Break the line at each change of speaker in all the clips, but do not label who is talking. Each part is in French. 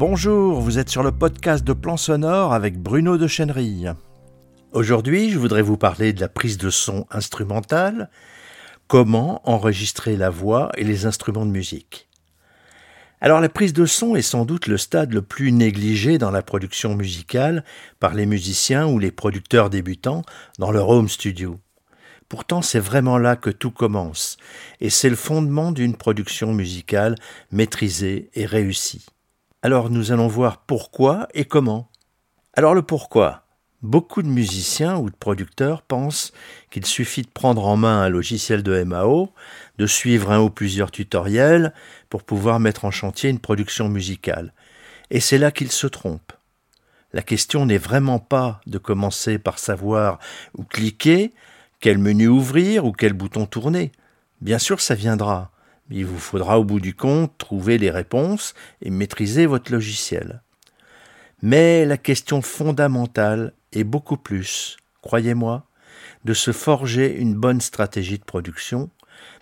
Bonjour, vous êtes sur le podcast de Plan Sonore avec Bruno de Chenerille. Aujourd'hui, je voudrais vous parler de la prise de son instrumentale, comment enregistrer la voix et les instruments de musique. Alors la prise de son est sans doute le stade le plus négligé dans la production musicale par les musiciens ou les producteurs débutants dans leur home studio. Pourtant, c'est vraiment là que tout commence, et c'est le fondement d'une production musicale maîtrisée et réussie. Alors nous allons voir pourquoi et comment. Alors le pourquoi. Beaucoup de musiciens ou de producteurs pensent qu'il suffit de prendre en main un logiciel de MAO, de suivre un ou plusieurs tutoriels pour pouvoir mettre en chantier une production musicale. Et c'est là qu'ils se trompent. La question n'est vraiment pas de commencer par savoir où cliquer, quel menu ouvrir ou quel bouton tourner. Bien sûr, ça viendra. Il vous faudra au bout du compte trouver les réponses et maîtriser votre logiciel. Mais la question fondamentale est beaucoup plus, croyez-moi, de se forger une bonne stratégie de production,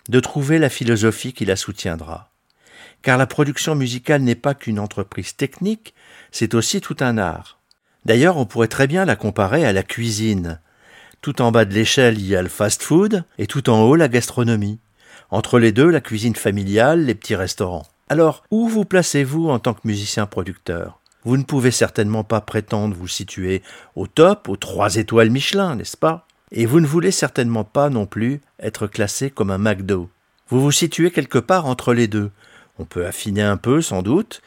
de trouver la philosophie qui la soutiendra. Car la production musicale n'est pas qu'une entreprise technique, c'est aussi tout un art. D'ailleurs, on pourrait très bien la comparer à la cuisine. Tout en bas de l'échelle, il y a le fast-food, et tout en haut, la gastronomie. Entre les deux, la cuisine familiale, les petits restaurants. Alors, où vous placez-vous en tant que musicien producteur Vous ne pouvez certainement pas prétendre vous situer au top, aux trois étoiles Michelin, n'est-ce pas Et vous ne voulez certainement pas non plus être classé comme un McDo. Vous vous situez quelque part entre les deux. On peut affiner un peu, sans doute.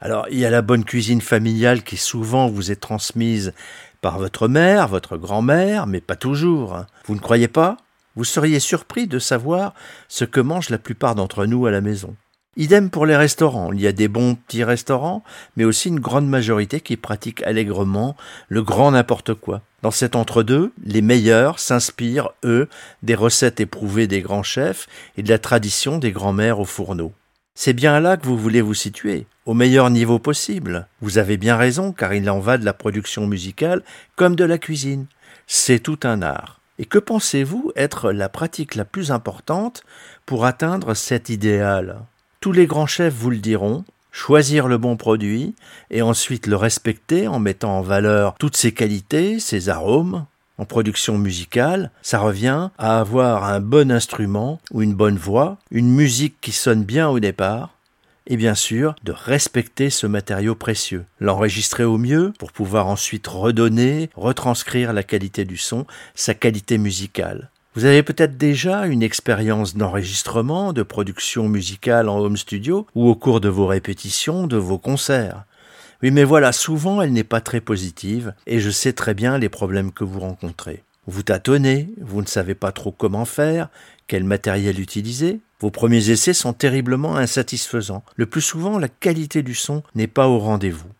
Alors, il y a la bonne cuisine familiale qui souvent vous est transmise par votre mère, votre grand-mère, mais pas toujours. Hein. Vous ne croyez pas vous seriez surpris de savoir ce que mangent la plupart d'entre nous à la maison. Idem pour les restaurants. Il y a des bons petits restaurants, mais aussi une grande majorité qui pratiquent allègrement le grand n'importe quoi. Dans cet entre-deux, les meilleurs s'inspirent, eux, des recettes éprouvées des grands chefs et de la tradition des grands-mères au fourneau. C'est bien là que vous voulez vous situer, au meilleur niveau possible. Vous avez bien raison, car il en va de la production musicale comme de la cuisine. C'est tout un art. Et que pensez-vous être la pratique la plus importante pour atteindre cet idéal Tous les grands chefs vous le diront, choisir le bon produit et ensuite le respecter en mettant en valeur toutes ses qualités, ses arômes. En production musicale, ça revient à avoir un bon instrument ou une bonne voix, une musique qui sonne bien au départ, et bien sûr de respecter ce matériau précieux, l'enregistrer au mieux pour pouvoir ensuite redonner, retranscrire la qualité du son, sa qualité musicale. Vous avez peut-être déjà une expérience d'enregistrement, de production musicale en home studio ou au cours de vos répétitions, de vos concerts. Oui, mais voilà, souvent elle n'est pas très positive et je sais très bien les problèmes que vous rencontrez. Vous tâtonnez, vous ne savez pas trop comment faire, quel matériel utiliser Vos premiers essais sont terriblement insatisfaisants. Le plus souvent, la qualité du son n'est pas au rendez-vous.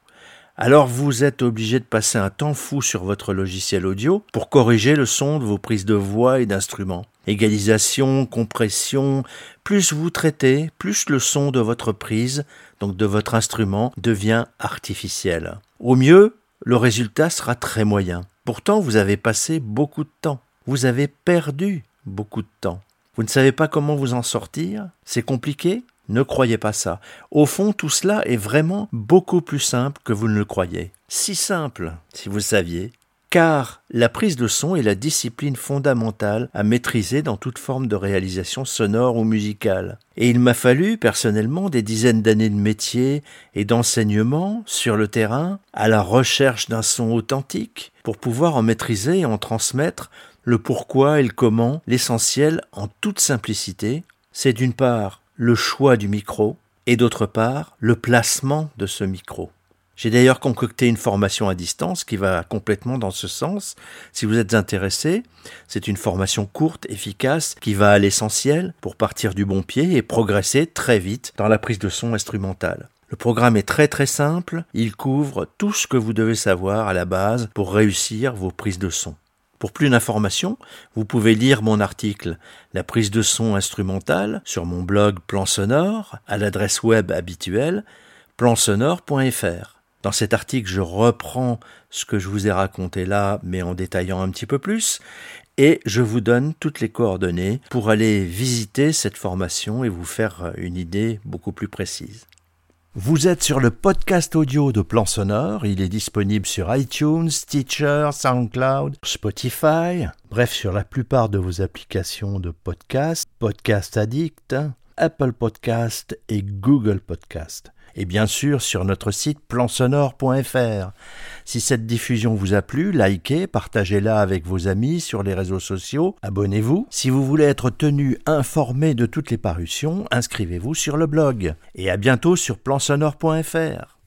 Alors vous êtes obligé de passer un temps fou sur votre logiciel audio pour corriger le son de vos prises de voix et d'instruments. Égalisation, compression, plus vous traitez, plus le son de votre prise, donc de votre instrument, devient artificiel. Au mieux, le résultat sera très moyen. Pourtant, vous avez passé beaucoup de temps. Vous avez perdu beaucoup de temps. Vous ne savez pas comment vous en sortir C'est compliqué Ne croyez pas ça. Au fond, tout cela est vraiment beaucoup plus simple que vous ne le croyez. Si simple, si vous saviez. Car la prise de son est la discipline fondamentale à maîtriser dans toute forme de réalisation sonore ou musicale. Et il m'a fallu, personnellement, des dizaines d'années de métier et d'enseignement sur le terrain, à la recherche d'un son authentique, pour pouvoir en maîtriser et en transmettre le pourquoi et le comment, l'essentiel en toute simplicité, c'est d'une part le choix du micro et d'autre part le placement de ce micro. J'ai d'ailleurs concocté une formation à distance qui va complètement dans ce sens. Si vous êtes intéressé, c'est une formation courte, efficace, qui va à l'essentiel pour partir du bon pied et progresser très vite dans la prise de son instrumentale. Le programme est très très simple, il couvre tout ce que vous devez savoir à la base pour réussir vos prises de son. Pour plus d'informations, vous pouvez lire mon article La prise de son instrumentale sur mon blog Plan Sonore à l'adresse web habituelle plansonore.fr. Dans cet article, je reprends ce que je vous ai raconté là, mais en détaillant un petit peu plus, et je vous donne toutes les coordonnées pour aller visiter cette formation et vous faire une idée beaucoup plus précise. Vous êtes sur le podcast audio de Plan Sonore, il est disponible sur iTunes, Stitcher, SoundCloud, Spotify, bref sur la plupart de vos applications de podcast, Podcast Addict, Apple Podcast et Google Podcast et bien sûr sur notre site plansonore.fr. Si cette diffusion vous a plu, likez, partagez-la avec vos amis sur les réseaux sociaux, abonnez-vous. Si vous voulez être tenu informé de toutes les parutions, inscrivez-vous sur le blog. Et à bientôt sur plansonore.fr.